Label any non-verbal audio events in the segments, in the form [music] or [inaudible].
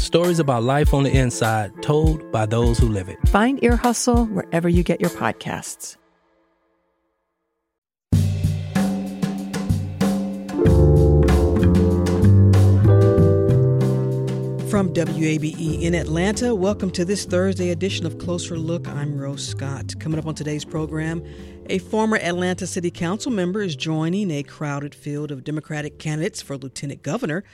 stories about life on the inside told by those who live it. Find Ear Hustle wherever you get your podcasts. From WABE in Atlanta, welcome to this Thursday edition of Closer Look. I'm Rose Scott. Coming up on today's program, a former Atlanta City Council member is joining a crowded field of Democratic candidates for lieutenant governor.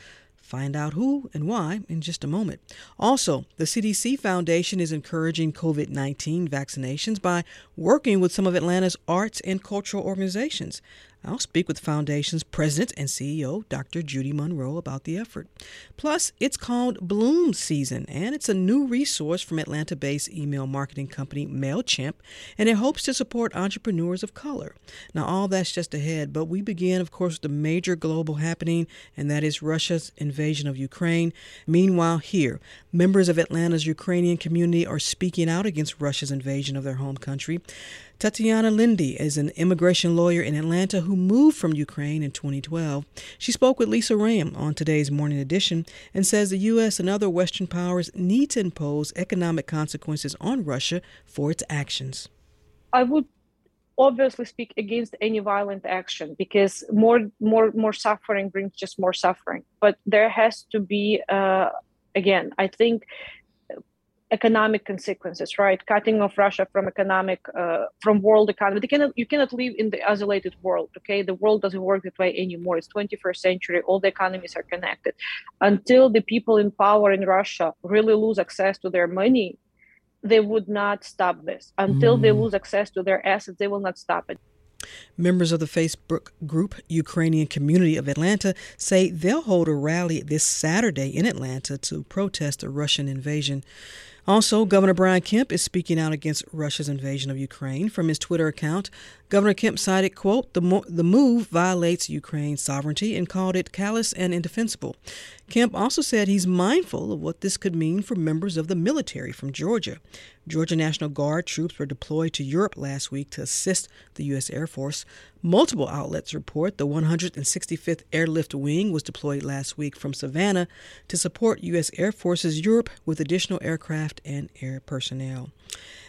Find out who and why in just a moment. Also, the CDC Foundation is encouraging COVID 19 vaccinations by working with some of Atlanta's arts and cultural organizations. I'll speak with Foundation's president and CEO, Dr. Judy Monroe, about the effort. Plus, it's called Bloom Season, and it's a new resource from Atlanta based email marketing company MailChimp, and it hopes to support entrepreneurs of color. Now, all that's just ahead, but we begin, of course, with the major global happening, and that is Russia's invasion of Ukraine. Meanwhile, here, members of Atlanta's Ukrainian community are speaking out against Russia's invasion of their home country. Tatiana Lindy is an immigration lawyer in Atlanta who moved from Ukraine in 2012. She spoke with Lisa Rayam on today's morning edition and says the U.S. and other Western powers need to impose economic consequences on Russia for its actions. I would obviously speak against any violent action because more more more suffering brings just more suffering but there has to be uh, again i think economic consequences right? Cutting off russia from economic uh, from world economy. They cannot, you cannot live in the isolated world okay? The world doesn't work that way anymore. It's 21st century. All the economies are connected. Until the people in power in russia really lose access to their money they would not stop this. Until mm. they lose access to their assets they will not stop it. Members of the Facebook group Ukrainian Community of Atlanta say they'll hold a rally this Saturday in Atlanta to protest the Russian invasion. Also, Governor Brian Kemp is speaking out against Russia's invasion of Ukraine. From his Twitter account, Governor Kemp cited, quote, the, mo- the move violates Ukraine's sovereignty and called it callous and indefensible. Kemp also said he's mindful of what this could mean for members of the military from Georgia. Georgia National Guard troops were deployed to Europe last week to assist the U.S. Air Force. Multiple outlets report the 165th Airlift Wing was deployed last week from Savannah to support U.S. Air Forces Europe with additional aircraft and air personnel.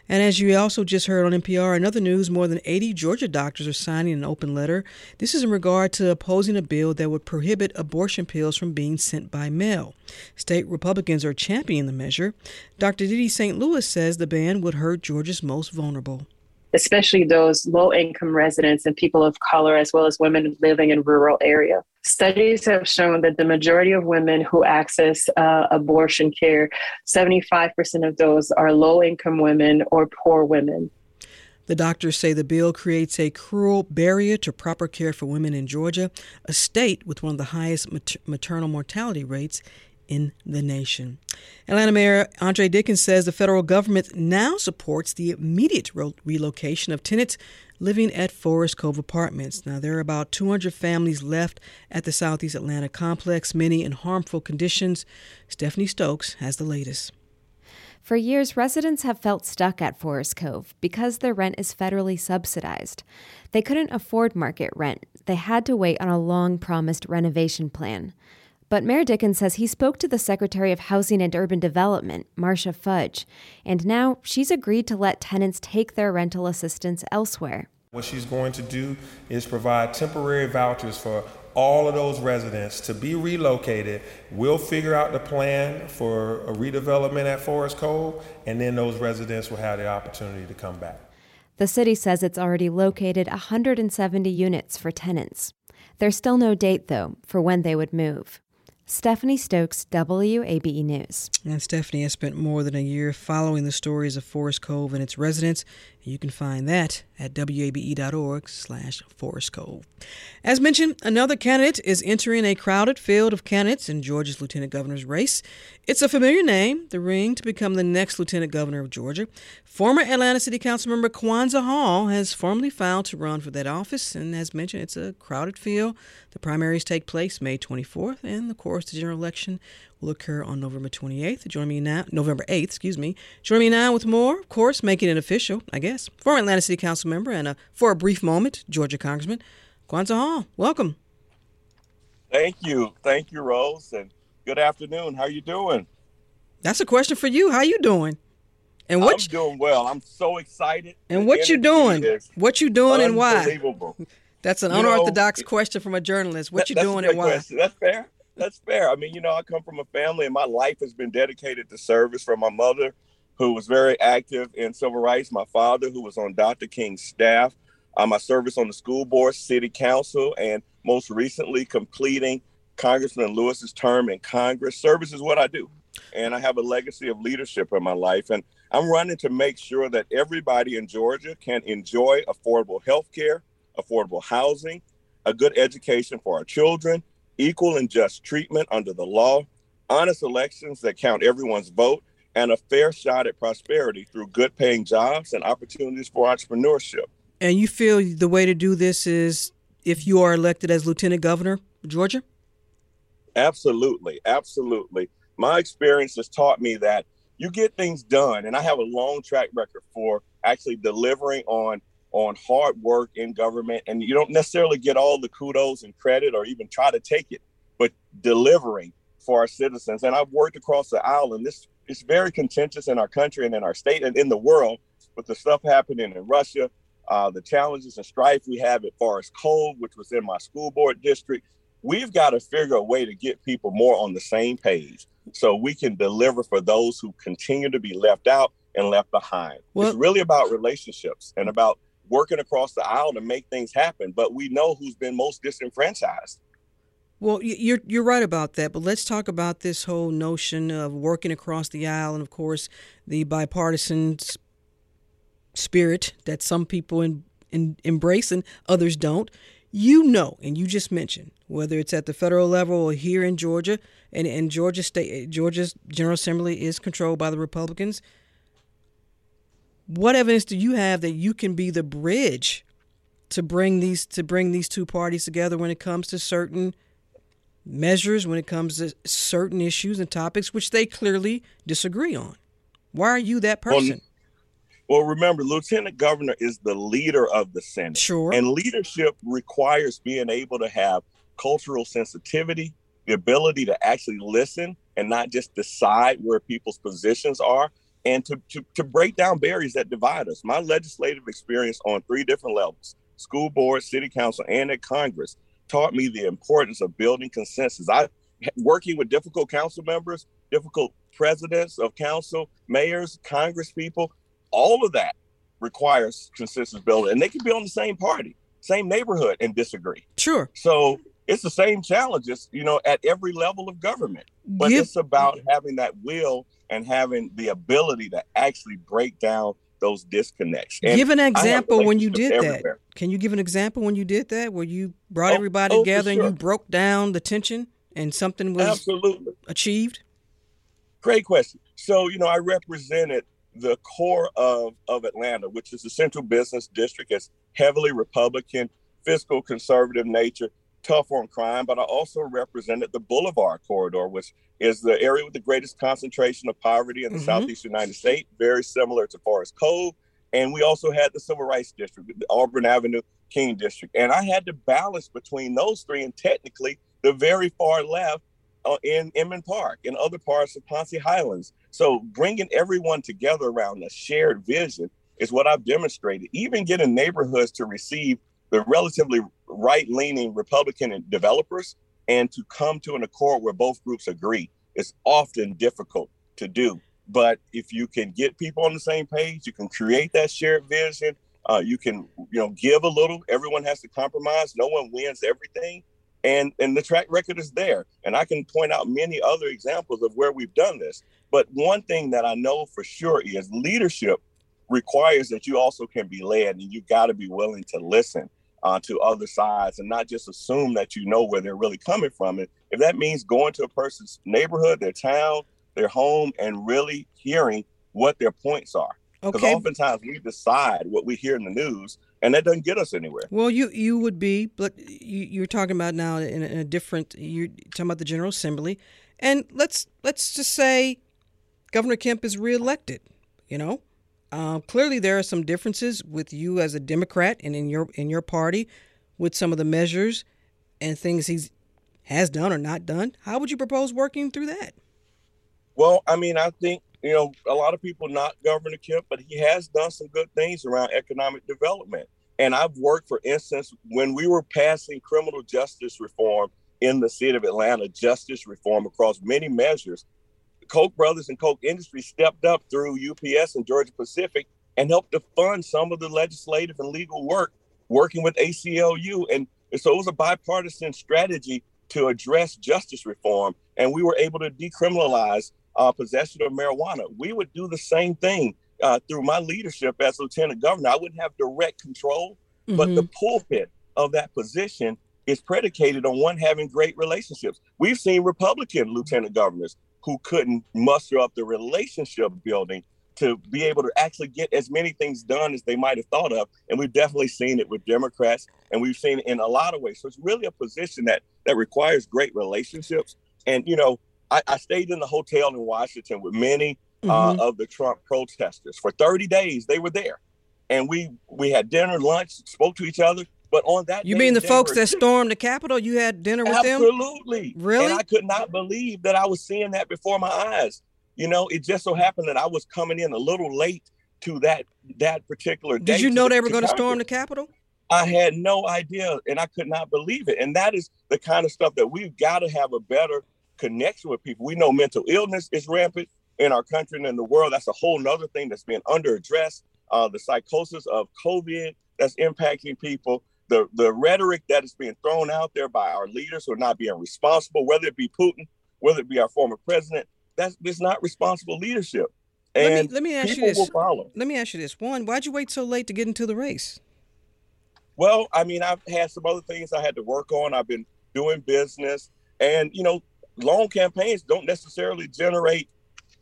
And as you also just heard on NPR, another news more than 80 Georgia doctors are signing an open letter. This is in regard to opposing a bill that would prohibit abortion pills from being sent by mail. State Republicans are championing the measure. Dr. Didi St. Louis says the ban would hurt Georgia's most vulnerable especially those low income residents and people of color, as well as women living in rural areas. Studies have shown that the majority of women who access uh, abortion care, 75% of those are low income women or poor women. The doctors say the bill creates a cruel barrier to proper care for women in Georgia, a state with one of the highest maternal mortality rates in the nation. Atlanta Mayor Andre Dickens says the federal government now supports the immediate relocation of tenants living at Forest Cove Apartments. Now, there are about 200 families left at the Southeast Atlanta complex, many in harmful conditions. Stephanie Stokes has the latest. For years, residents have felt stuck at Forest Cove because their rent is federally subsidized. They couldn't afford market rent. They had to wait on a long promised renovation plan. But Mayor Dickens says he spoke to the Secretary of Housing and Urban Development, Marcia Fudge, and now she's agreed to let tenants take their rental assistance elsewhere. What she's going to do is provide temporary vouchers for all of those residents to be relocated. We'll figure out the plan for a redevelopment at Forest Cove, and then those residents will have the opportunity to come back. The city says it's already located 170 units for tenants. There's still no date, though, for when they would move. Stephanie Stokes, WABE News. And Stephanie has spent more than a year following the stories of Forest Cove and its residents. You can find that at wabe.org slash Forest Cove. As mentioned, another candidate is entering a crowded field of candidates in Georgia's lieutenant governor's race. It's a familiar name, the ring to become the next lieutenant governor of Georgia. Former Atlanta City Council member Kwanza Hall has formally filed to run for that office, and as mentioned, it's a crowded field. The primaries take place May 24th, and of course, the general election will occur on November 28th. Join me now, November 8th, excuse me. Join me now with more, of course, making it official, I guess. Former Atlanta City Council member and a, for a brief moment, Georgia Congressman Kwanza Hall. Welcome. Thank you, thank you, Rose, and good afternoon. How are you doing? That's a question for you. How are you doing? And what I'm doing well. I'm so excited. And what you doing? What you doing and why? That's an you unorthodox know, question from a journalist. What that, you doing and why? Question. That's fair that's fair. I mean, you know, I come from a family, and my life has been dedicated to service. From my mother, who was very active in civil rights, my father, who was on Dr. King's staff, uh, my service on the school board, city council, and most recently completing Congressman Lewis's term in Congress. Service is what I do, and I have a legacy of leadership in my life, and I'm running to make sure that everybody in Georgia can enjoy affordable health care, affordable housing, a good education for our children, equal and just treatment under the law, honest elections that count everyone's vote, and a fair shot at prosperity through good paying jobs and opportunities for entrepreneurship. And you feel the way to do this is if you are elected as lieutenant governor Georgia? Absolutely. Absolutely. My experience has taught me that you get things done, and I have a long track record for actually delivering on on hard work in government and you don't necessarily get all the kudos and credit or even try to take it but delivering for our citizens and i've worked across the aisle and this is very contentious in our country and in our state and in the world with the stuff happening in russia uh, the challenges and strife we have at forest cove which was in my school board district we've got to figure a way to get people more on the same page so we can deliver for those who continue to be left out and left behind. It's really about relationships and about working across the aisle to make things happen. But we know who's been most disenfranchised. Well, you're you're right about that, but let's talk about this whole notion of working across the aisle, and of course, the bipartisan spirit that some people in, in, embrace and others don't. You know, and you just mentioned whether it's at the federal level or here in Georgia, and in Georgia state, Georgia's General Assembly is controlled by the Republicans what evidence do you have that you can be the bridge to bring these to bring these two parties together when it comes to certain measures when it comes to certain issues and topics which they clearly disagree on? Why are you that person? well, well remember lieutenant governor is the leader of the senate. Sure. And leadership requires being able to have cultural sensitivity the ability to actually listen and not just decide where people's positions are and to, to, to break down barriers that divide us. My legislative experience on three different levels school board, city council, and at Congress taught me the importance of building consensus. I working with difficult council members, difficult presidents of council, mayors, congress people, all of that requires consensus building. And they can be on the same party, same neighborhood and disagree. Sure. So it's the same challenges, you know, at every level of government. But it's about having that will and having the ability to actually break down those disconnects. And give an example when you did everywhere. that. Can you give an example when you did that, where you brought oh, everybody oh, together sure. and you broke down the tension and something was absolutely achieved? Great question. So you know, I represented the core of of Atlanta, which is the central business district, as heavily Republican, fiscal conservative nature tough on crime, but I also represented the Boulevard Corridor, which is the area with the greatest concentration of poverty in the mm-hmm. Southeast United States, very similar to Forest Cove. And we also had the Civil Rights District, the Auburn Avenue King District. And I had to balance between those three and technically the very far left uh, in Inman Park and other parts of Ponce Highlands. So bringing everyone together around a shared vision is what I've demonstrated. Even getting neighborhoods to receive the relatively right leaning Republican developers and to come to an accord where both groups agree is often difficult to do. But if you can get people on the same page, you can create that shared vision. Uh, you can, you know, give a little. Everyone has to compromise. No one wins everything, and and the track record is there. And I can point out many other examples of where we've done this. But one thing that I know for sure is leadership requires that you also can be led and you got to be willing to listen uh, to other sides and not just assume that you know where they're really coming from. And if that means going to a person's neighborhood, their town, their home, and really hearing what their points are. Because okay. oftentimes we decide what we hear in the news, and that doesn't get us anywhere. Well, you you would be, but you, are talking about now in a, in a different. You're talking about the General Assembly, and let's let's just say Governor Kemp is reelected. You know, uh, clearly, there are some differences with you as a Democrat and in your in your party with some of the measures and things he's has done or not done. How would you propose working through that? Well, I mean, I think you know a lot of people not Governor Kemp, but he has done some good things around economic development. And I've worked, for instance, when we were passing criminal justice reform in the city of Atlanta, justice reform across many measures. Koch brothers and Koch Industries stepped up through UPS and Georgia Pacific and helped to fund some of the legislative and legal work working with ACLU. And so it was a bipartisan strategy to address justice reform. And we were able to decriminalize uh, possession of marijuana. We would do the same thing uh, through my leadership as lieutenant governor. I wouldn't have direct control, mm-hmm. but the mm-hmm. pulpit of that position is predicated on one having great relationships. We've seen Republican lieutenant governors who couldn't muster up the relationship building to be able to actually get as many things done as they might have thought of. And we've definitely seen it with Democrats, and we've seen it in a lot of ways. So it's really a position that that requires great relationships. And you know, I, I stayed in the hotel in Washington with many uh, mm-hmm. uh, of the Trump protesters for 30 days. They were there, and we we had dinner, lunch, spoke to each other. But on that, you mean the folks that stormed the Capitol? You had dinner with absolutely. them? Absolutely. Really? And I could not believe that I was seeing that before my eyes. You know, it just so happened that I was coming in a little late to that that particular day. Did you know the, they were going to storm the Capitol? I had no idea, and I could not believe it. And that is the kind of stuff that we've got to have a better connection with people. We know mental illness is rampant in our country and in the world. That's a whole nother thing that's being under addressed. Uh, the psychosis of COVID that's impacting people the the rhetoric that is being thrown out there by our leaders who are not being responsible, whether it be Putin, whether it be our former president, that's it's not responsible leadership. And let me, let me ask you this. Let me ask you this. One, why'd you wait so late to get into the race? Well, I mean, I've had some other things I had to work on. I've been doing business, and you know, long campaigns don't necessarily generate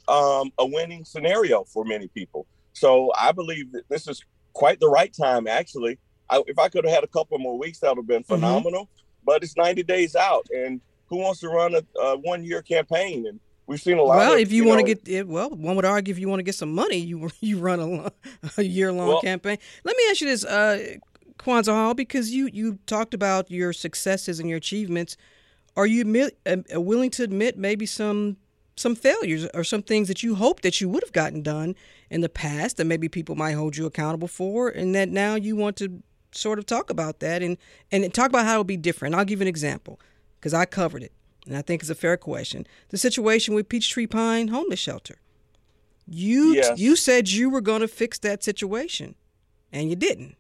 um, a winning scenario for many people. So I believe that this is quite the right time, actually, I, if I could have had a couple more weeks, that would have been mm-hmm. phenomenal. Mm-hmm. But it's 90 days out, and who wants to run a, a one year campaign? And we've seen a lot. Well, of, if you, you want to get well, one would argue if you want to get some money, you [laughs] you run a, a year long well, campaign. Let me ask you this, uh, Kwanza Hall, because you you talked about your successes and your achievements. Are you admit, uh, willing to admit maybe some some failures or some things that you hope that you would have gotten done in the past that maybe people might hold you accountable for, and that now you want to sort of talk about that and and talk about how it'll be different. I'll give you an example because I covered it, and I think it's a fair question. The situation with Peachtree Pine homeless shelter. You yes. you said you were going to fix that situation, and you didn't.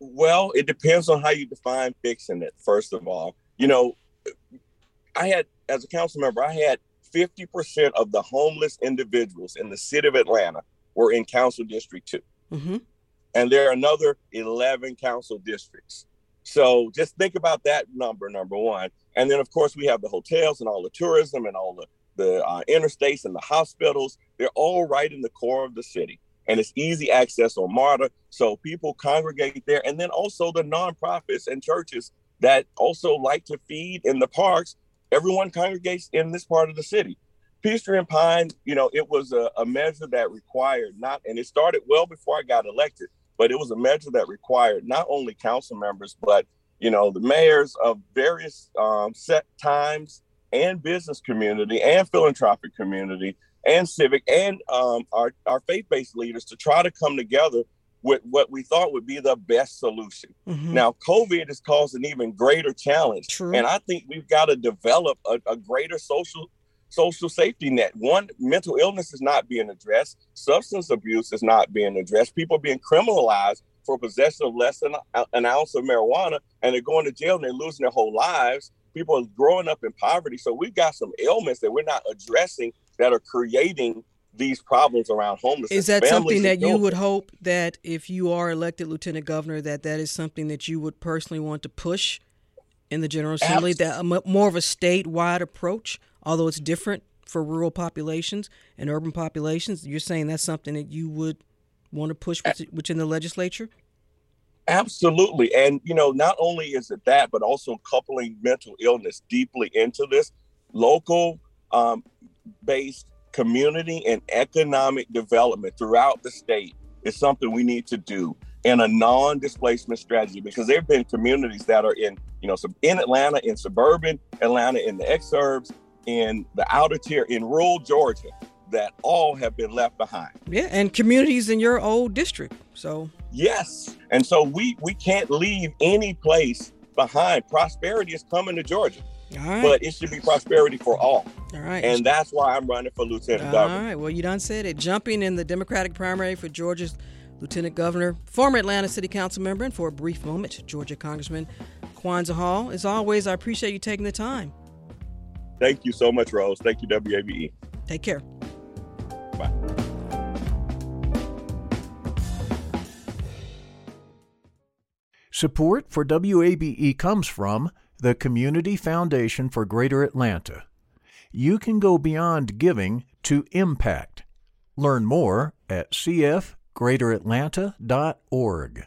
Well, it depends on how you define fixing it. First of all, you know, I had as a council member, I had 50% of the homeless individuals in the city of Atlanta were in council district 2 mm-hmm and there are another 11 council districts. So just think about that number, number one. And then, of course, we have the hotels and all the tourism and all the, the uh, interstates and the hospitals. They're all right in the core of the city. And it's easy access on MARTA. So people congregate there. And then also the nonprofits and churches that also like to feed in the parks. Everyone congregates in this part of the city. Peachtree and Pine, you know, it was a, a measure that required not, and it started well before I got elected but it was a measure that required not only council members, but you know the mayors of various um, set times and business community and philanthropic community and civic and um, our, our faith-based leaders to try to come together with what we thought would be the best solution. Mm-hmm. Now, COVID has caused an even greater challenge. True. And I think we've got to develop a, a greater social social safety net. One, mental illness is not being addressed. Substance abuse is not being addressed. People are being criminalized for possession of less than an ounce of marijuana, and they're going to jail and they're losing their whole lives. People are growing up in poverty. So we've got some ailments that we're not addressing that are creating these problems around homelessness. Is that something that you would hope that if you are elected lieutenant governor, that that is something that you would personally want to push in the General Assembly? Absolutely. That more of a statewide approach, although it's different for rural populations and urban populations. You're saying that's something that you would want to push within the legislature? Absolutely. And, you know, not only is it that, but also coupling mental illness deeply into this local um, based community and economic development throughout the state is something we need to do in a non-displacement strategy because there have been communities that are in you know in atlanta in suburban atlanta in the exurbs in the outer tier in rural georgia that all have been left behind yeah and communities in your old district so yes and so we we can't leave any place behind prosperity is coming to georgia but it should be prosperity for all. All right. And that's why I'm running for lieutenant all governor. All right. Well, you done said it. Jumping in the Democratic primary for Georgia's lieutenant governor, former Atlanta City Council member, and for a brief moment, Georgia Congressman Kwanza Hall. As always, I appreciate you taking the time. Thank you so much, Rose. Thank you, WABE. Take care. Bye. Support for WABE comes from the Community Foundation for Greater Atlanta. You can go beyond giving to impact. Learn more at cfgreateratlanta.org.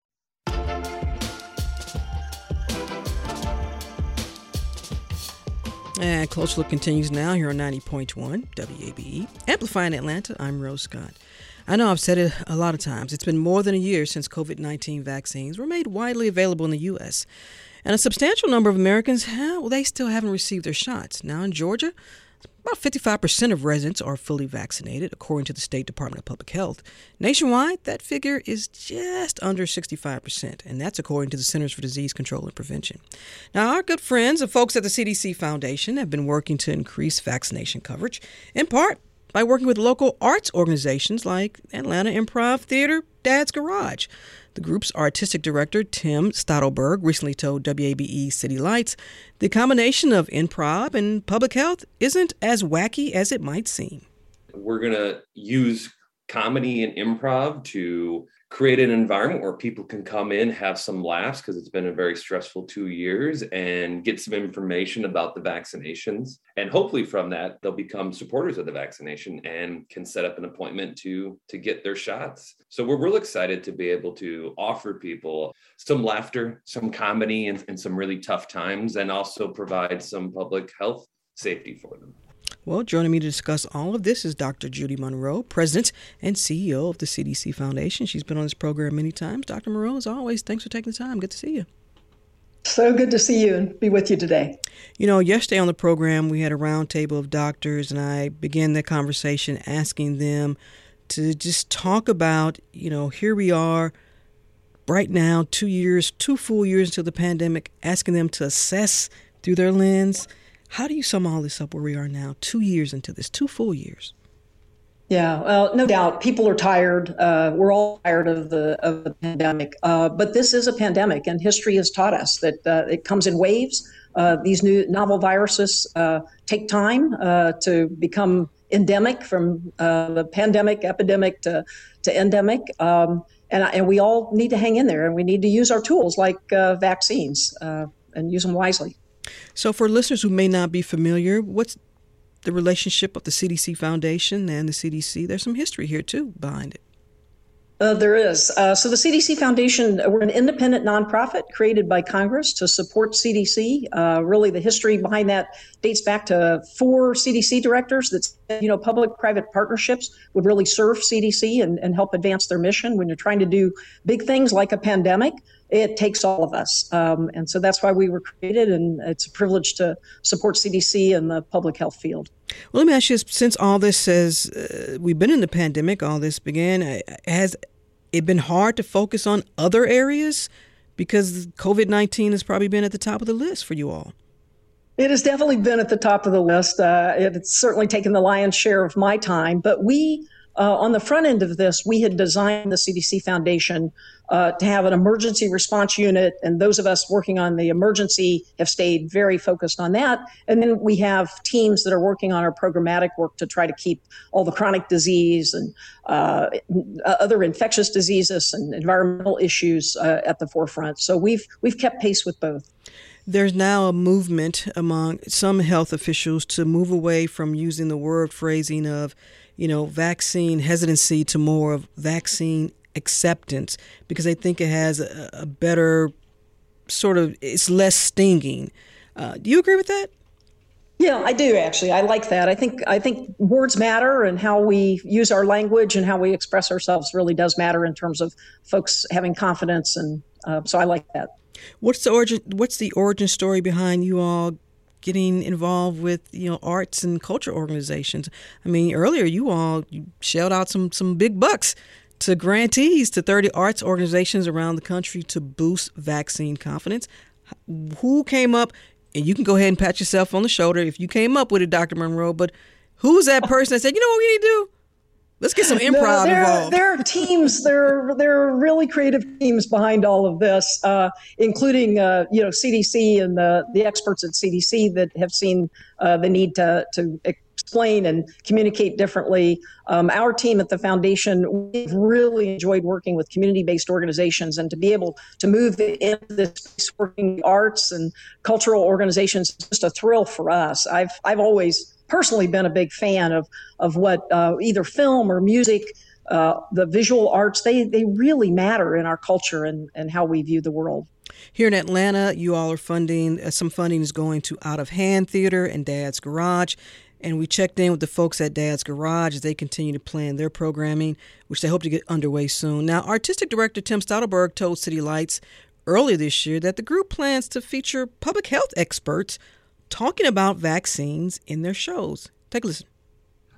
And Close Look continues now here on 90.1 WABE. Amplifying Atlanta, I'm Rose Scott. I know I've said it a lot of times. It's been more than a year since COVID 19 vaccines were made widely available in the U.S. And a substantial number of Americans, well, they still haven't received their shots. Now in Georgia, about 55% of residents are fully vaccinated, according to the State Department of Public Health. Nationwide, that figure is just under 65%, and that's according to the Centers for Disease Control and Prevention. Now, our good friends and folks at the CDC Foundation have been working to increase vaccination coverage, in part by working with local arts organizations like Atlanta Improv Theater, Dad's Garage. The group's artistic director, Tim Stoltenberg, recently told WABE City Lights the combination of improv and public health isn't as wacky as it might seem. We're going to use comedy and improv to create an environment where people can come in, have some laughs because it's been a very stressful two years, and get some information about the vaccinations. And hopefully, from that, they'll become supporters of the vaccination and can set up an appointment to to get their shots. So we're real excited to be able to offer people some laughter, some comedy, and, and some really tough times, and also provide some public health safety for them. Well, joining me to discuss all of this is Dr. Judy Monroe, President and CEO of the CDC Foundation. She's been on this program many times. Dr. Monroe, as always, thanks for taking the time. Good to see you. So good to see you and be with you today. You know, yesterday on the program, we had a roundtable of doctors, and I began the conversation asking them to just talk about, you know, here we are right now, two years, two full years into the pandemic, asking them to assess through their lens how do you sum all this up where we are now, two years into this, two full years? Yeah, well, no doubt, people are tired. Uh, we're all tired of the of the pandemic, uh, but this is a pandemic, and history has taught us that uh, it comes in waves. Uh, these new novel viruses uh, take time uh, to become endemic, from the pandemic, epidemic to to endemic, um, and and we all need to hang in there, and we need to use our tools like vaccines and use them wisely. So, for listeners who may not be familiar, what's the relationship of the CDC Foundation and the CDC? There's some history here, too, behind it. Uh, there is. Uh, so the CDC Foundation, we're an independent nonprofit created by Congress to support CDC. Uh, really, the history behind that dates back to four CDC directors that, you know, public-private partnerships would really serve CDC and, and help advance their mission. When you're trying to do big things like a pandemic, it takes all of us. Um, and so that's why we were created, and it's a privilege to support CDC in the public health field. Well, let me ask you since all this says uh, we've been in the pandemic, all this began, uh, has it been hard to focus on other areas because COVID 19 has probably been at the top of the list for you all. It has definitely been at the top of the list. Uh, it's certainly taken the lion's share of my time, but we uh, on the front end of this, we had designed the CDC Foundation uh, to have an emergency response unit, and those of us working on the emergency have stayed very focused on that. And then we have teams that are working on our programmatic work to try to keep all the chronic disease and uh, other infectious diseases and environmental issues uh, at the forefront. So we've we've kept pace with both. There's now a movement among some health officials to move away from using the word phrasing of you know, vaccine hesitancy to more of vaccine acceptance because they think it has a, a better sort of, it's less stinging. Uh, do you agree with that? Yeah, I do actually. I like that. I think I think words matter, and how we use our language and how we express ourselves really does matter in terms of folks having confidence, and uh, so I like that. What's the origin? What's the origin story behind you all getting involved with you know arts and culture organizations. I mean, earlier you all you shelled out some some big bucks to grantees to 30 arts organizations around the country to boost vaccine confidence. Who came up? And you can go ahead and pat yourself on the shoulder if you came up with it, Dr. Monroe. But who's that person that said, you know what we need to do? Let's get some improv there, involved. There are teams. There, are, there are really creative teams behind all of this, uh, including uh, you know CDC and the the experts at CDC that have seen uh, the need to to explain and communicate differently. Um, our team at the foundation, we've really enjoyed working with community-based organizations, and to be able to move into this working arts and cultural organizations is just a thrill for us. I've I've always personally been a big fan of of what uh, either film or music, uh, the visual arts. They they really matter in our culture and and how we view the world. Here in Atlanta, you all are funding uh, some funding is going to Out of Hand Theater and Dad's Garage. And we checked in with the folks at Dad's Garage as they continue to plan their programming, which they hope to get underway soon. Now, Artistic Director Tim Stoltenberg told City Lights earlier this year that the group plans to feature public health experts talking about vaccines in their shows. Take a listen.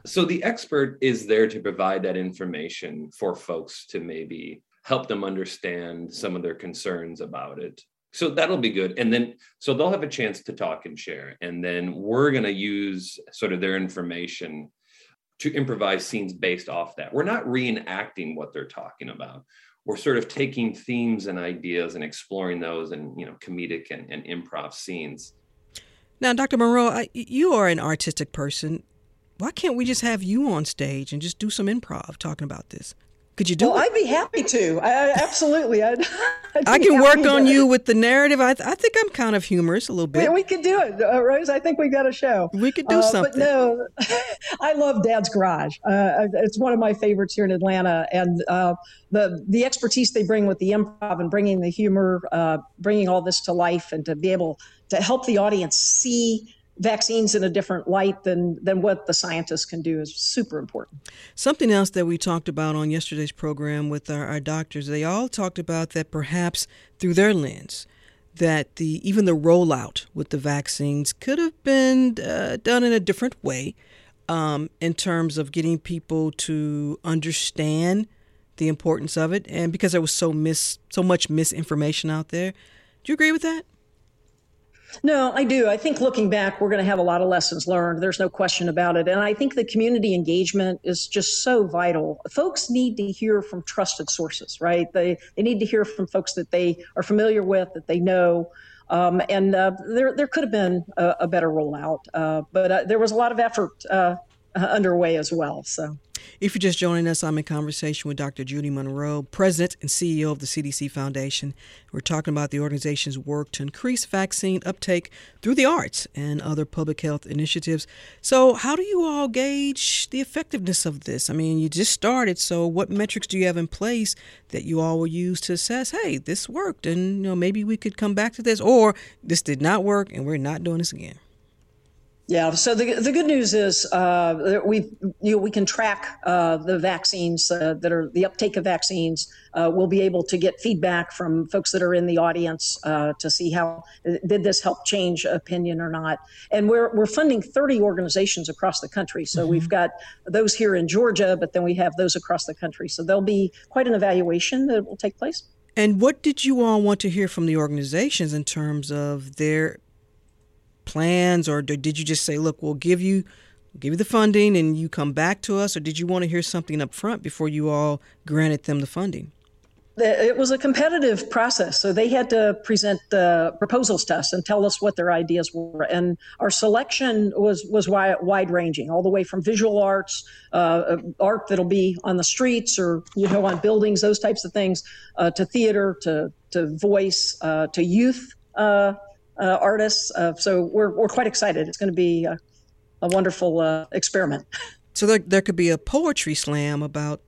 So the expert is there to provide that information for folks to maybe help them understand some of their concerns about it. So that'll be good. And then, so they'll have a chance to talk and share. And then we're going to use sort of their information to improvise scenes based off that. We're not reenacting what they're talking about. We're sort of taking themes and ideas and exploring those and, you know, comedic and, and improv scenes now, Dr. Monroe, I, you are an artistic person. Why can't we just have you on stage and just do some improv talking about this? Could you do well, it? I'd be happy to. I, absolutely. I'd, [laughs] I'd i can work on you with the narrative. I, I think I'm kind of humorous a little bit. Yeah, we could do it, uh, Rose. I think we got a show. We could do uh, something. But no, [laughs] I love Dad's Garage. Uh, it's one of my favorites here in Atlanta, and uh, the the expertise they bring with the improv and bringing the humor, uh, bringing all this to life, and to be able to help the audience see vaccines in a different light than than what the scientists can do is super important. Something else that we talked about on yesterday's program with our, our doctors, they all talked about that perhaps through their lens that the even the rollout with the vaccines could have been uh, done in a different way um, in terms of getting people to understand the importance of it, and because there was so mis so much misinformation out there. Do you agree with that? No, I do. I think looking back, we're going to have a lot of lessons learned. There's no question about it. And I think the community engagement is just so vital. Folks need to hear from trusted sources, right? They, they need to hear from folks that they are familiar with, that they know. Um, and uh, there, there could have been a, a better rollout, uh, but uh, there was a lot of effort uh, underway as well. So. If you're just joining us, I'm in conversation with Dr. Judy Monroe, President and CEO of the CDC Foundation. We're talking about the organization's work to increase vaccine uptake through the arts and other public health initiatives. So, how do you all gauge the effectiveness of this? I mean, you just started, so what metrics do you have in place that you all will use to assess, hey, this worked, and you know maybe we could come back to this, or this did not work, and we're not doing this again? Yeah. So the, the good news is uh, we you know, we can track uh, the vaccines uh, that are the uptake of vaccines. Uh, we'll be able to get feedback from folks that are in the audience uh, to see how did this help change opinion or not. And we're we're funding 30 organizations across the country. So mm-hmm. we've got those here in Georgia, but then we have those across the country. So there'll be quite an evaluation that will take place. And what did you all want to hear from the organizations in terms of their plans, or did you just say, "Look, we'll give you, give you the funding, and you come back to us," or did you want to hear something up front before you all granted them the funding? it was a competitive process. So they had to present the proposals to us and tell us what their ideas were. And our selection was was wide ranging, all the way from visual arts, uh, art that'll be on the streets or you know on buildings, those types of things, uh, to theater, to to voice, uh, to youth uh, uh, artists. Uh, so we're we're quite excited. It's going to be a, a wonderful experiment. [laughs] So there there could be a poetry slam about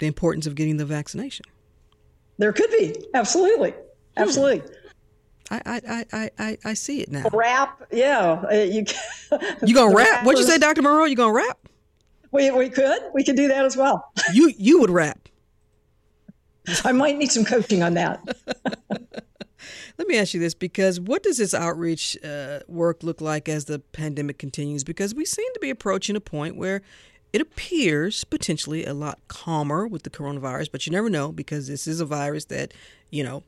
the importance of getting the vaccination. There could be. Absolutely. Absolutely. I, I, I, I, I see it now. Rap, yeah. Uh, you [laughs] you gonna rap? What'd you say, Dr. Monroe? You gonna rap? We, we could. We could do that as well. [laughs] You you would rap. I might need some coaching on that. Let me ask you this because what does this outreach uh, work look like as the pandemic continues? Because we seem to be approaching a point where it appears potentially a lot calmer with the coronavirus, but you never know because this is a virus that, you know,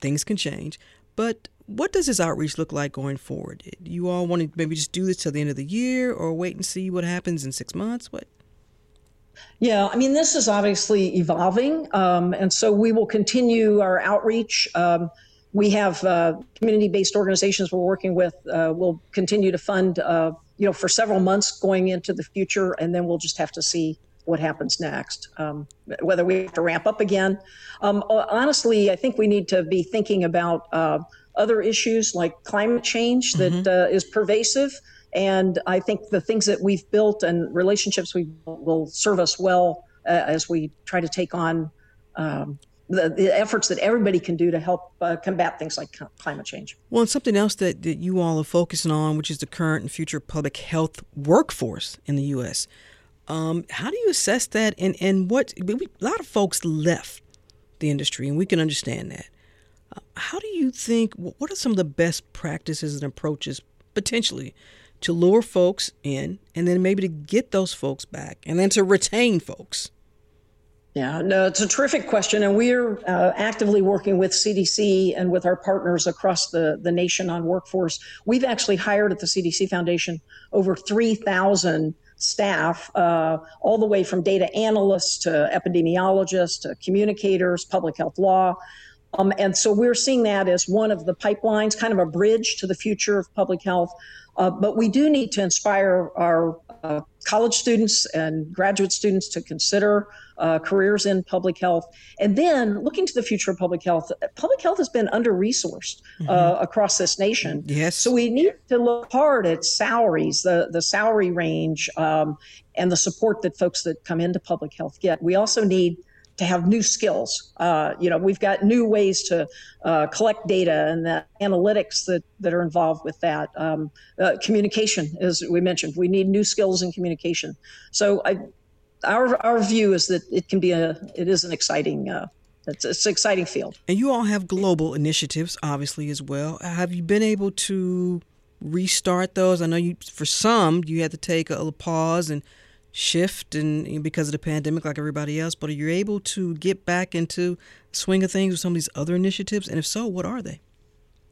things can change. But what does this outreach look like going forward? Do you all want to maybe just do this till the end of the year or wait and see what happens in six months? What? Yeah, I mean, this is obviously evolving. Um, and so we will continue our outreach. Um, we have uh, community based organizations we're working with. Uh, we'll continue to fund uh, you know, for several months going into the future, and then we'll just have to see what happens next, um, whether we have to ramp up again. Um, uh, honestly, I think we need to be thinking about uh, other issues like climate change that mm-hmm. uh, is pervasive. And I think the things that we've built and relationships we will serve us well uh, as we try to take on um, the, the efforts that everybody can do to help uh, combat things like climate change. Well, and something else that, that you all are focusing on, which is the current and future public health workforce in the U.S. Um, how do you assess that? And, and what we, a lot of folks left the industry, and we can understand that. Uh, how do you think, what are some of the best practices and approaches potentially to lure folks in and then maybe to get those folks back and then to retain folks? Yeah, no, it's a terrific question. And we're uh, actively working with CDC and with our partners across the, the nation on workforce. We've actually hired at the CDC Foundation over 3,000 staff, uh, all the way from data analysts to epidemiologists to communicators, public health law. Um, and so we're seeing that as one of the pipelines, kind of a bridge to the future of public health. Uh, but we do need to inspire our uh, college students and graduate students to consider uh, careers in public health. And then looking to the future of public health, public health has been under resourced uh, mm-hmm. across this nation. Yes. So we need to look hard at salaries, the, the salary range, um, and the support that folks that come into public health get. We also need to have new skills. Uh, you know, we've got new ways to uh, collect data and the analytics that, that are involved with that. Um, uh, communication, as we mentioned, we need new skills in communication. So I, our our view is that it can be a it is an exciting. Uh, it's, it's an exciting field. And you all have global initiatives, obviously, as well. Have you been able to restart those? I know you, for some, you had to take a, pause and shift and because of the pandemic like everybody else but are you able to get back into swing of things with some of these other initiatives and if so what are they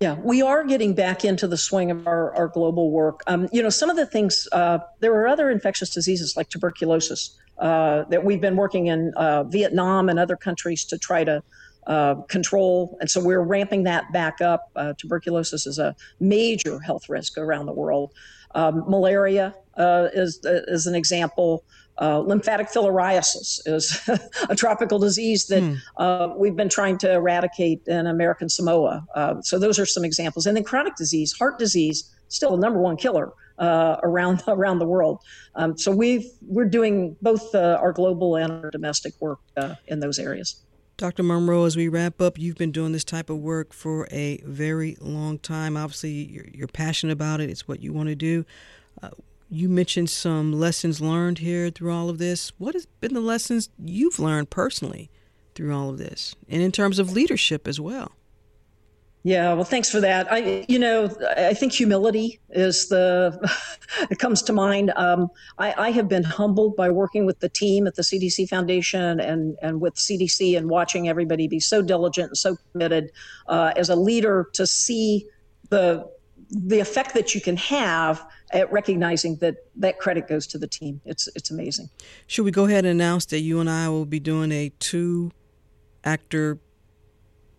yeah we are getting back into the swing of our, our global work um, you know some of the things uh, there are other infectious diseases like tuberculosis uh, that we've been working in uh, vietnam and other countries to try to uh, control. And so we're ramping that back up. Uh, tuberculosis is a major health risk around the world. Um, malaria uh, is, is an example. Uh, lymphatic filariasis is [laughs] a tropical disease that mm. uh, we've been trying to eradicate in American Samoa. Uh, so those are some examples. And then chronic disease, heart disease, still the number one killer uh, around [laughs] around the world. Um, so we've we're doing both uh, our global and our domestic work in those areas. Dr. Monroe, as we wrap up, you've been doing this type of work for a very long time. Obviously, you're, you're passionate about it. It's what you want to do. Uh, you mentioned some lessons learned here through all of this. What has been the lessons you've learned personally through all of this, and in terms of leadership as well? Yeah, well, thanks for that. I, you know, I think humility is the, [laughs] it comes to mind. Um, I, I, have been humbled by working with the team at the CDC Foundation and, and with CDC and watching everybody be so diligent and so committed uh, as a leader to see the, the effect that you can have at recognizing that that credit goes to the team. It's, it's amazing. Should we go ahead and announce that you and I will be doing a two actor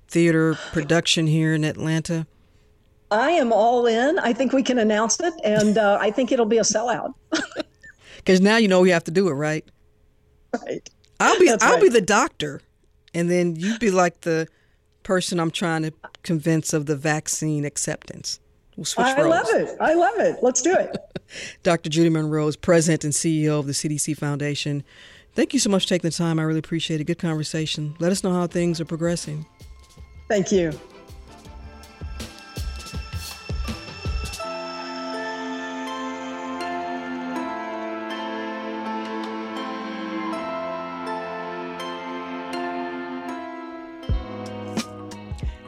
theater production here in Atlanta? I am all in. I think we can announce it, and uh, I think it'll be a sellout. [laughs] Because now you know we have to do it, right? Right. I'll be That's I'll right. be the doctor, and then you'd be like the person I'm trying to convince of the vaccine acceptance. We'll switch I roles. love it. I love it. Let's do it. [laughs] Dr. Judy Monroe is president and CEO of the CDC Foundation. Thank you so much for taking the time. I really appreciate it. Good conversation. Let us know how things are progressing. Thank you.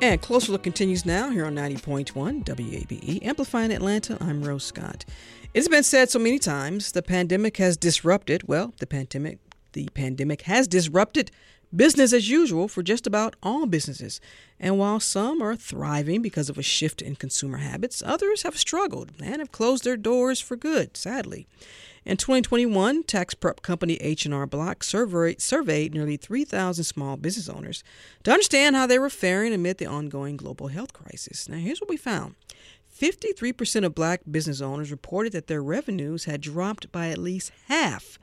And Closer Look continues now here on 90.1 WABE, amplifying Atlanta. I'm Rose Scott. It's been said so many times the pandemic has disrupted, well, the pandemic the pandemic has disrupted business as usual for just about all businesses. And while some are thriving because of a shift in consumer habits, others have struggled and have closed their doors for good, sadly. In 2021, tax prep company H&R Block surveyed, surveyed nearly 3,000 small business owners to understand how they were faring amid the ongoing global health crisis. Now, here's what we found. 53% of black business owners reported that their revenues had dropped by at least half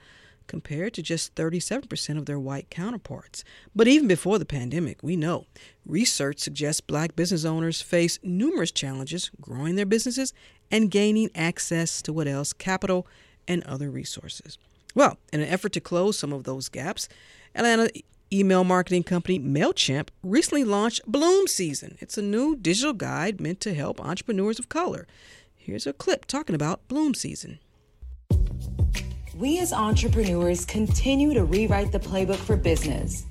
compared to just 37% of their white counterparts. But even before the pandemic, we know research suggests black business owners face numerous challenges growing their businesses and gaining access to what else? Capital and other resources. Well, in an effort to close some of those gaps, Atlanta email marketing company MailChimp recently launched Bloom Season. It's a new digital guide meant to help entrepreneurs of color. Here's a clip talking about Bloom Season we as entrepreneurs continue to rewrite the playbook for business.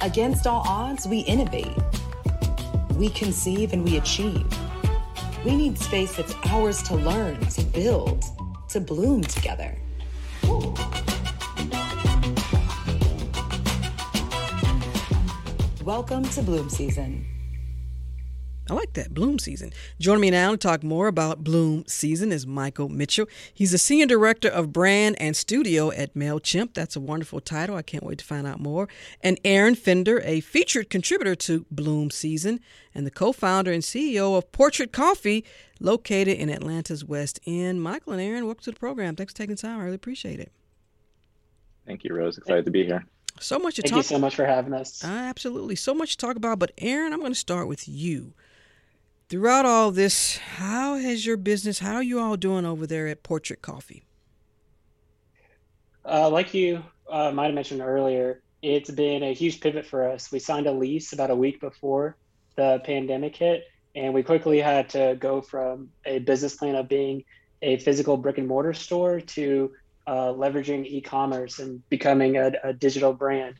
Against all odds, we innovate. We conceive and we achieve. We need space that's ours to learn, to build, to bloom together. Welcome to Bloom Season. I like that, Bloom Season. Joining me now to talk more about Bloom Season is Michael Mitchell. He's the Senior Director of Brand and Studio at MailChimp. That's a wonderful title. I can't wait to find out more. And Aaron Fender, a featured contributor to Bloom Season and the co founder and CEO of Portrait Coffee, located in Atlanta's West End. Michael and Aaron, welcome to the program. Thanks for taking time. I really appreciate it. Thank you, Rose. Excited to be here. So much to Thank talk. Thank you so much for having us. Uh, absolutely, so much to talk about. But Aaron, I'm going to start with you throughout all this, how has your business, how are you all doing over there at Portrait Coffee? Uh, like you uh, might have mentioned earlier, it's been a huge pivot for us. We signed a lease about a week before the pandemic hit, and we quickly had to go from a business plan of being a physical brick and mortar store to uh, leveraging e-commerce and becoming a, a digital brand.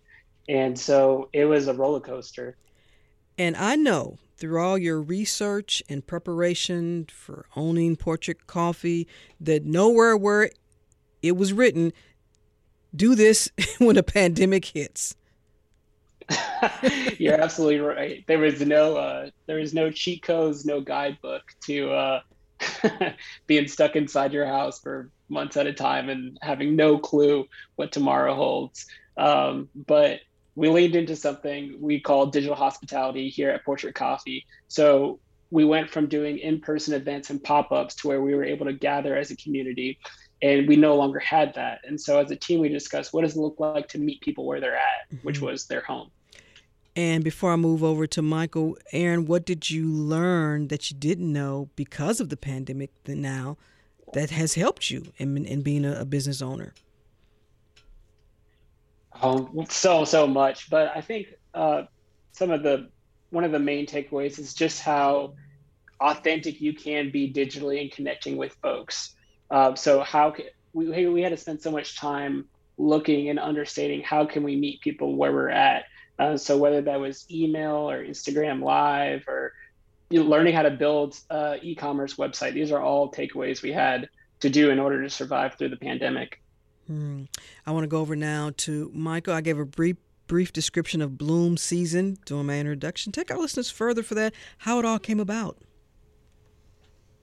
And so it was a roller coaster. And I know through all your research and preparation for owning Portrait Coffee that nowhere where it was written, do this [laughs] when a pandemic hits. [laughs] You're absolutely right. There was no uh, there was no cheat codes, no guidebook to uh, [laughs] being stuck inside your house for months at a time and having no clue what tomorrow holds. Um, but we leaned into something we call digital hospitality here at Portrait Coffee. So we went from doing in-person events and pop-ups to where we were able to gather as a community and we no longer had that and so as a team we discussed what does it look like to meet people where they're at mm-hmm. which was their home and before i move over to michael aaron what did you learn that you didn't know because of the pandemic that now that has helped you in, in being a, a business owner um, so so much, but I think uh, some of the one of the main takeaways is just how authentic you can be digitally and connecting with folks. Uh, so how can, we we had to spend so much time looking and understanding how can we meet people where we're at. Uh, so whether that was email or Instagram Live or you know, learning how to build uh, e-commerce website, these are all takeaways we had to do in order to survive through the pandemic. Hmm. I want to go over now to Michael. I gave a brief brief description of Bloom season during my introduction. Take our listeners further for that, how it all came about.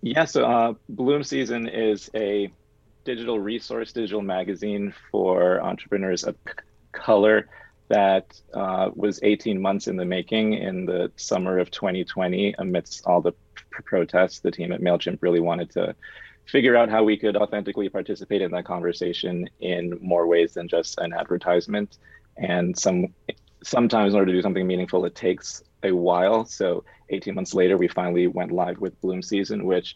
Yeah, so uh, Bloom Season is a digital resource, digital magazine for entrepreneurs of color that uh, was 18 months in the making in the summer of 2020 amidst all the protests. The team at MailChimp really wanted to figure out how we could authentically participate in that conversation in more ways than just an advertisement. And some sometimes in order to do something meaningful, it takes a while. So 18 months later, we finally went live with Bloom Season, which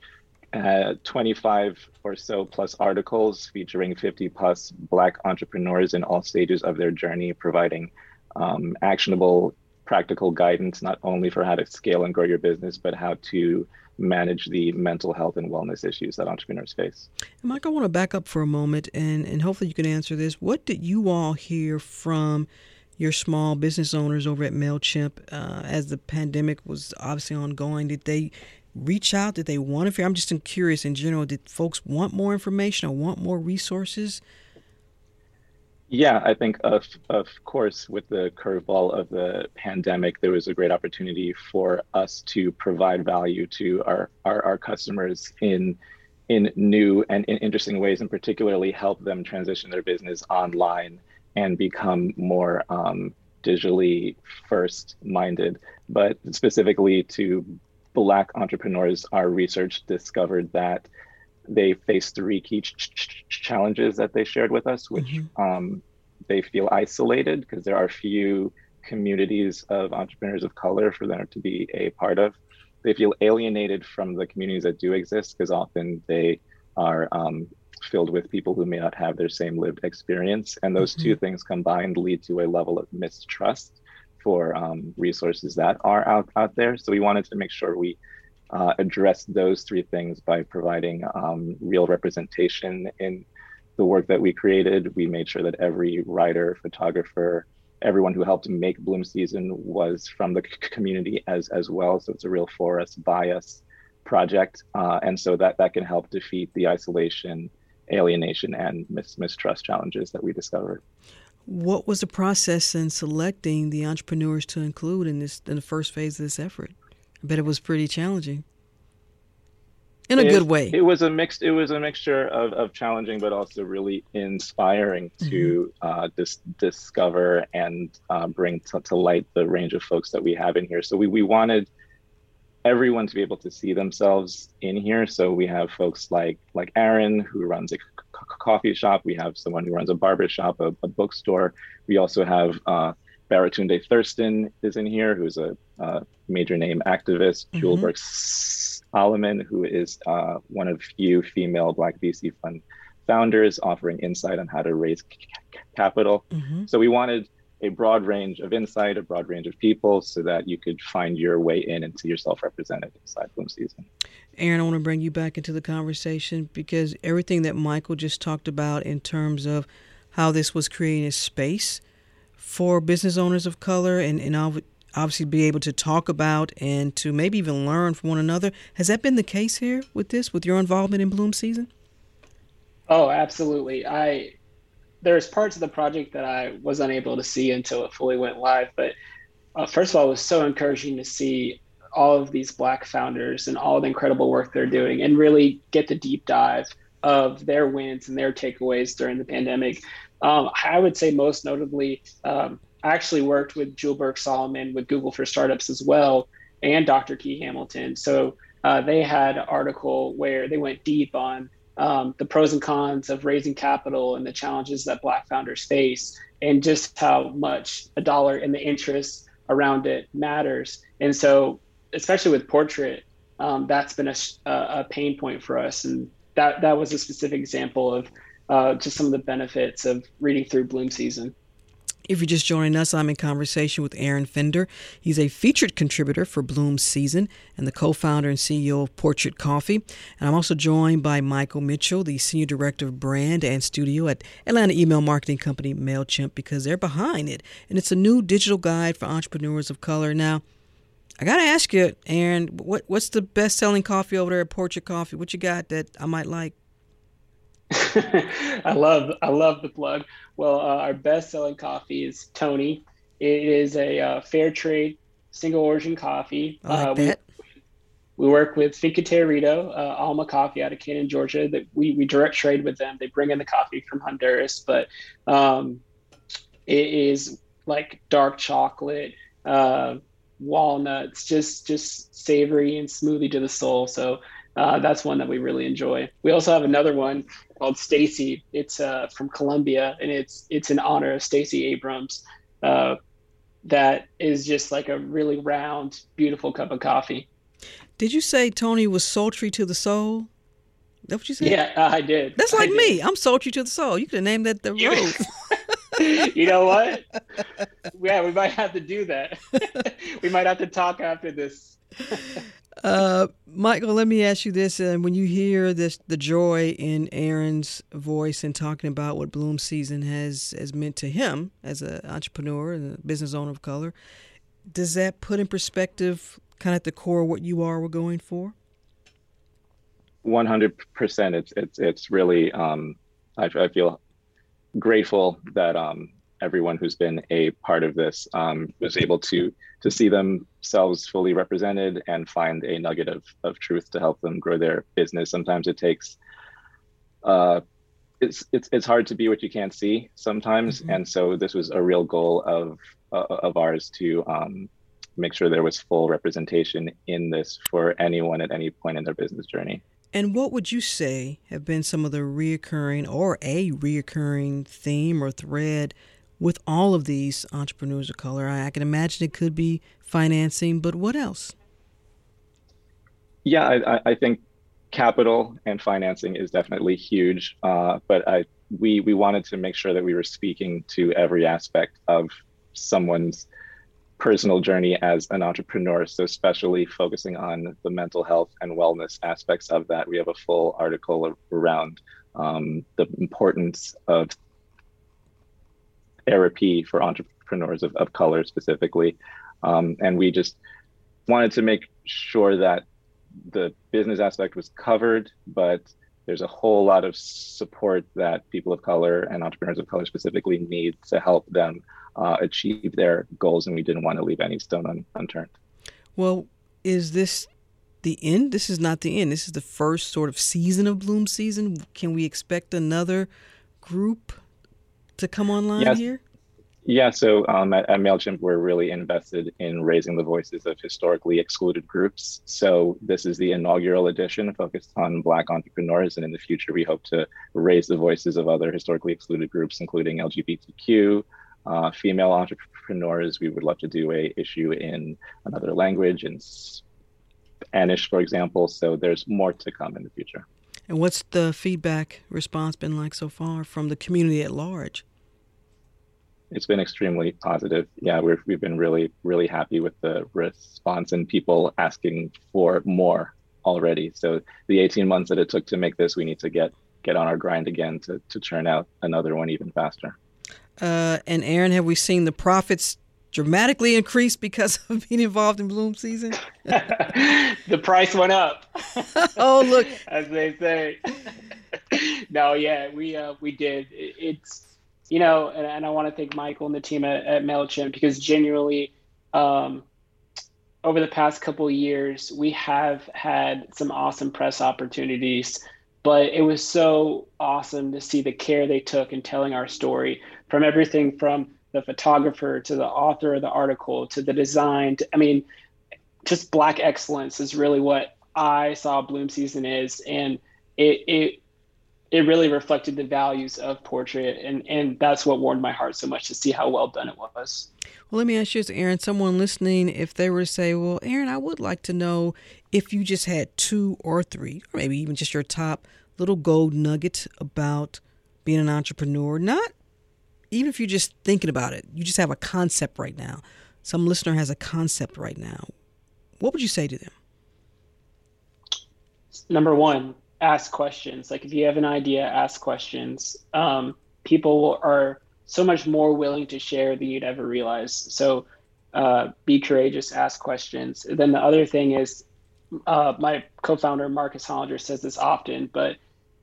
uh, 25 or so plus articles featuring 50 plus Black entrepreneurs in all stages of their journey, providing um, actionable, practical guidance, not only for how to scale and grow your business, but how to manage the mental health and wellness issues that entrepreneurs face. Mike, I want to back up for a moment and, and hopefully you can answer this. What did you all hear from your small business owners over at MailChimp uh, as the pandemic was obviously ongoing? Did they reach out? Did they want to? I'm just curious in general. Did folks want more information or want more resources? Yeah, I think of of course with the curveball of the pandemic, there was a great opportunity for us to provide value to our our, our customers in in new and in interesting ways, and particularly help them transition their business online and become more um, digitally first minded. But specifically to Black entrepreneurs, our research discovered that they face three key ch- ch- challenges that they shared with us, which mm-hmm. um, they feel isolated because there are few communities of entrepreneurs of color for them to be a part of. They feel alienated from the communities that do exist because often they are um, filled with people who may not have their same lived experience. And those mm-hmm. two things combined lead to a level of mistrust for um, resources that are out, out there. So we wanted to make sure we uh, address those three things by providing um, real representation in the work that we created. We made sure that every writer, photographer, everyone who helped make Bloom Season was from the community as as well. So it's a real for us, by us project, uh, and so that that can help defeat the isolation, alienation, and mis- mistrust challenges that we discovered. What was the process in selecting the entrepreneurs to include in this in the first phase of this effort? I bet it was pretty challenging. In a it, good way. It was a mixed it was a mixture of, of challenging but also really inspiring to mm-hmm. uh, dis- discover and uh, bring to, to light the range of folks that we have in here. So we, we wanted everyone to be able to see themselves in here. So we have folks like like Aaron who runs a coffee shop. We have someone who runs a barber shop, a, a bookstore. We also have uh, Baratunde Thurston is in here, who's a, a major name activist. mm hmm Solomon, who is uh, one of few female Black VC fund founders, offering insight on how to raise c- capital. Mm-hmm. So we wanted a broad range of insight, a broad range of people, so that you could find your way in and see yourself represented inside Bloom Season. Aaron, I want to bring you back into the conversation because everything that Michael just talked about in terms of how this was creating a space for business owners of color and, and obviously be able to talk about and to maybe even learn from one another. Has that been the case here with this, with your involvement in Bloom Season? Oh, absolutely. I there's parts of the project that I was unable to see until it fully went live. But uh, first of all, it was so encouraging to see all of these Black founders and all the incredible work they're doing and really get the deep dive of their wins and their takeaways during the pandemic. Um, I would say most notably, um, I actually worked with Jewel Burks Solomon with Google for Startups as well, and Dr. Key Hamilton. So uh, they had an article where they went deep on um, the pros and cons of raising capital and the challenges that Black founders face, and just how much a dollar and the interest around it matters. And so, especially with Portrait, um, that's been a, a, pain point for us. And that, that was a specific example of uh, just some of the benefits of reading through Bloom Season. If you're just joining us, I'm in conversation with Aaron Fender. He's a featured contributor for Bloom Season and the co founder and CEO of Portrait Coffee. And I'm also joined by Michael Mitchell, the Senior Director of Brand and Studio at Atlanta email marketing company MailChimp, because they're behind it. And it's a new digital guide for entrepreneurs of color. Now, I got to ask you, Aaron, what, what's the best selling coffee over there at Portrait Coffee? What you got that I might like? I love I love the plug. Well, uh, our best selling coffee is Tony. It is a uh, fair trade single origin coffee. I like uh, that. We, we work with Finca Territo, uh, Alma Coffee out of Canton, Georgia. That we, we direct trade with them. They bring in the coffee from Honduras, but um, it is like dark chocolate, uh, walnuts, just just savory and smoothie to the soul. So uh, that's one that we really enjoy. We also have another one called Stacy. It's uh, from Colombia, and it's it's in honor of Stacey Abrams. Uh, that is just like a really round, beautiful cup of coffee. Did you say Tony was sultry to the soul? That what you said? Yeah, I did. That's like me. I'm sultry to the soul. You could have named that the rose. [laughs] [laughs] you know what? Yeah, we might have to do that. [laughs] we might have to talk after this. [laughs] Uh, Michael, let me ask you this: and uh, when you hear this, the joy in Aaron's voice and talking about what Bloom Season has has meant to him as an entrepreneur and a business owner of color, does that put in perspective, kind of at the core, what you are we're going for? One hundred percent. It's it's it's really. Um, I, I feel grateful that um, everyone who's been a part of this um, was able to to see themselves fully represented and find a nugget of, of truth to help them grow their business. Sometimes it takes uh, it's it's it's hard to be what you can't see sometimes, mm-hmm. and so this was a real goal of uh, of ours to um, make sure there was full representation in this for anyone at any point in their business journey. And what would you say have been some of the reoccurring or a reoccurring theme or thread with all of these entrepreneurs of color? I, can imagine it could be financing, but what else? Yeah, I, I think capital and financing is definitely huge, uh, but I we we wanted to make sure that we were speaking to every aspect of someone's personal journey as an entrepreneur. So especially focusing on the mental health and wellness aspects of that. We have a full article around um, the importance of therapy for entrepreneurs of, of color specifically. Um, and we just wanted to make sure that the business aspect was covered, but there's a whole lot of support that people of color and entrepreneurs of color specifically need to help them uh, achieve their goals. And we didn't want to leave any stone un- unturned. Well, is this the end? This is not the end. This is the first sort of season of Bloom season. Can we expect another group to come online yes. here? Yeah, so um, at, at, MailChimp, we're really invested in raising the voices of historically excluded groups. So this is the inaugural edition focused on Black entrepreneurs. And in the future, we hope to raise the voices of other historically excluded groups, including LGBTQ, uh, female entrepreneurs. We would love to do a issue in another language, in Spanish, for example. So there's more to come in the future. And what's the feedback response been like so far from the community at large? It's been extremely positive. Yeah, we've we've been really really happy with the response and people asking for more already. So the 18 months that it took to make this, we need to get get on our grind again to to churn out another one even faster. Uh, and Aaron, have we seen the profits dramatically increase because [laughs] of being involved in bloom season? [laughs] the price went up. [laughs] oh, look, as they say. no, yeah, we uh, we did. It's you know, and, and I want to thank Michael and the team at, at Mailchimp because genuinely, um, over the past couple years, we have had some awesome press opportunities. But it was so awesome to see the care they took in telling our story, from everything from the photographer to the author of the article to the design. To, I mean, just black excellence is really what I saw Bloom Season is, and it it it really reflected the values of portrait, and and that's what warmed my heart so much to see how well done it was. Well, let me ask you this, Aaron. Someone listening, if they were to say, "Well, Aaron, I would like to know if you just had two or three, or maybe even just your top little gold nugget about being an entrepreneur, not even if you're just thinking about it, you just have a concept right now. Some listener has a concept right now. What would you say to them? Number one, ask questions. Like if you have an idea, ask questions. Um, people are so much more willing to share than you'd ever realize. So uh, be courageous, ask questions. then the other thing is, uh, my co-founder Marcus Hollinger says this often, but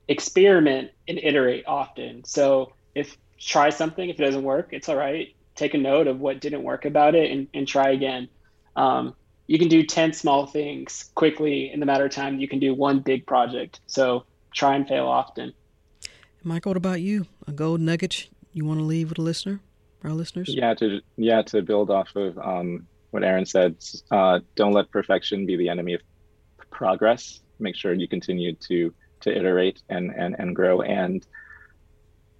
experiment and iterate often. So if try something, if it doesn't work, it's all right. Take a note of what didn't work about it and, and try again. Um, you can do 10 small things quickly in the matter of time. You can do one big project. So try and fail often. Michael, what about you? A gold nugget you want to leave with a listener, our listeners? Yeah, to yeah to build off of um, what Aaron said. Uh, don't let perfection be the enemy of progress. Make sure you continue to to iterate and and and grow and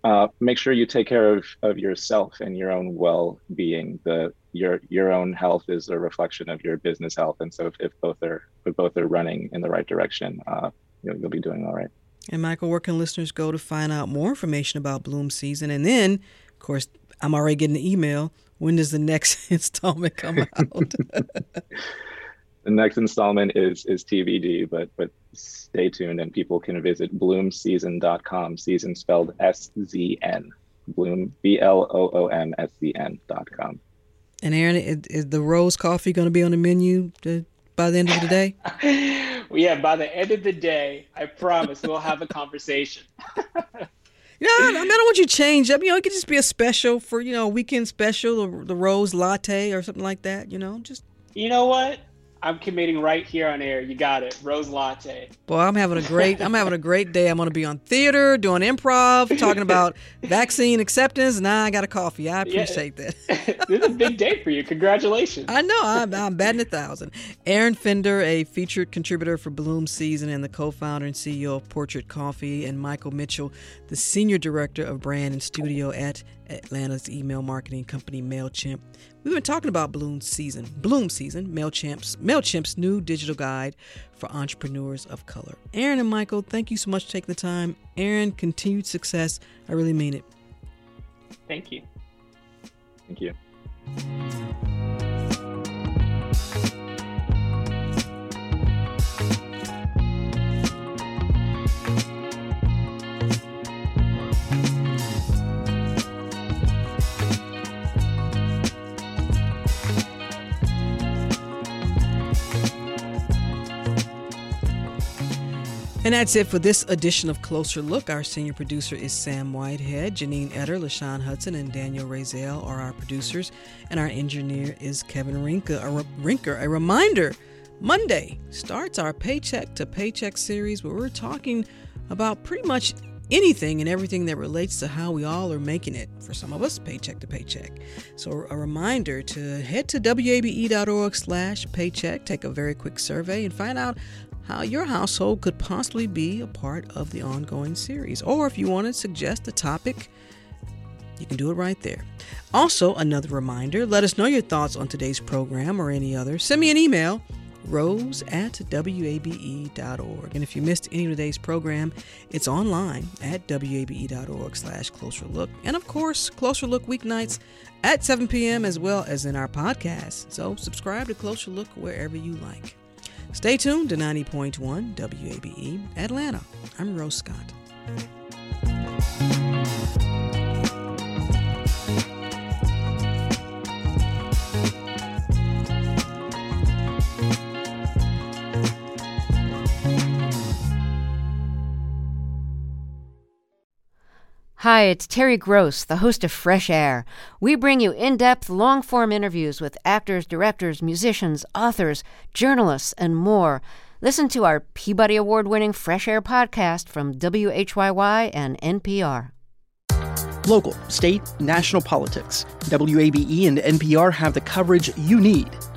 uh, make sure you take care of, of yourself and your own well-being. The your your own health is a reflection of your business health, and so if, if both are if both are running in the right direction, uh, you'll, you'll be doing all right. And Michael, where can listeners go to find out more information about Bloom Season? And then, of course, I'm already getting the email. When does the next [laughs] installment come out? [laughs] the next installment is is TBD, but but stay tuned and people can visit bloomseason.com. Season spelled S Z N. Bloom B L O O M S Z N dot com. And Aaron, is, is the rose coffee going to be on the menu to, by the end of the day? well, [laughs] yeah, by the end of the day, I promise we'll have a conversation. [laughs] Yeah, I, mean, I don't want you to change up. You know, it could just be a special for you know weekend special, the, the rose latte or something like that. You know, just. You know what? I'm committing right here on air. You got it. Rose latte. Boy, I'm having a great I'm having a great day. I'm going to be on theater, doing improv, talking about [laughs] vaccine acceptance. Now I got a coffee. I appreciate yeah. that. [laughs] this is a big day for you. Congratulations. I know. I'm, I'm batting a thousand. Aaron Fender, a featured contributor for Bloom Season and the co-founder and CEO of Portrait Coffee, and Michael Mitchell, the senior director of brand and studio at Atlanta's email marketing company MailChimp. We've been talking about Bloom Season, Bloom Season, MailChimp's, MailChimp's new digital guide for entrepreneurs of color. Aaron and Michael, thank you so much for taking the time. Aaron, continued success. I really mean it. Thank you. Thank you. And that's it for this edition of Closer Look. Our senior producer is Sam Whitehead. Janine Eder, LaShawn Hudson, and Daniel Razel are our producers. And our engineer is Kevin Rinka. A, re- Rinker. A reminder Monday starts our Paycheck to Paycheck series where we're talking about pretty much anything and everything that relates to how we all are making it for some of us paycheck to paycheck so a reminder to head to wabe.org slash paycheck take a very quick survey and find out how your household could possibly be a part of the ongoing series. Or if you want to suggest a topic, you can do it right there. Also, another reminder let us know your thoughts on today's program or any other. Send me an email, rose at wabe.org. And if you missed any of today's program, it's online at wabe.org slash closer look. And of course, closer look weeknights at 7 p.m. as well as in our podcast. So subscribe to Closer Look wherever you like. Stay tuned to 90.1 WABE Atlanta. I'm Rose Scott. Hi, it's Terry Gross, the host of Fresh Air. We bring you in depth, long form interviews with actors, directors, musicians, authors, journalists, and more. Listen to our Peabody Award winning Fresh Air podcast from WHYY and NPR. Local, state, national politics. WABE and NPR have the coverage you need.